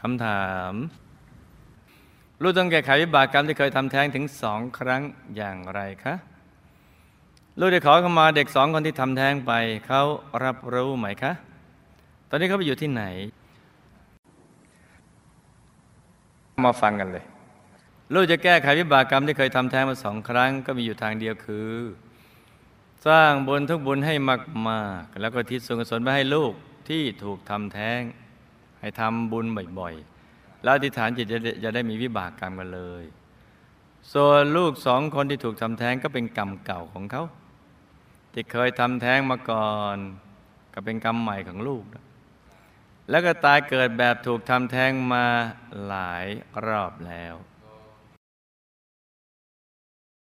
คำถามลูกต้องแก้ไขวิบากกรรมที่เคยทำแท้งถึงสองครั้งอย่างไรคะลูกได้ขอเข้ามาเด็กสองคนที่ทำแท้งไปเขารับรู้ไหมคะ ตอนนี้เขาไปอยู่ที่ไหน มาฟังกันเลย ลูกจะแก้ไขวิบากกรรมที่เคยทำแท้งมาสองครั้ง ก็มีอยู่ทางเดียวคือ สร้างบุญทุกบุญให้มาก ๆ แล้วก็ทิศส่วนกุศลไปให้ลูกที่ถูกทำแท้ง ให้ทำบุญบ่อยๆ แล้วอธิษฐานจิตจะได้จะได้มีวิบากกรรมกันเลย ส่วนลูกสองคนที่ถูกทำแท้งก็เป็นกรรมเก่าของเขา ที่เคยทำแท้งมาก่อน ก็เป็นกรรมใหม่ของลูก แล้วก็ตายเกิดแบบถูกทำแท้งมาหลายรอบแล้ว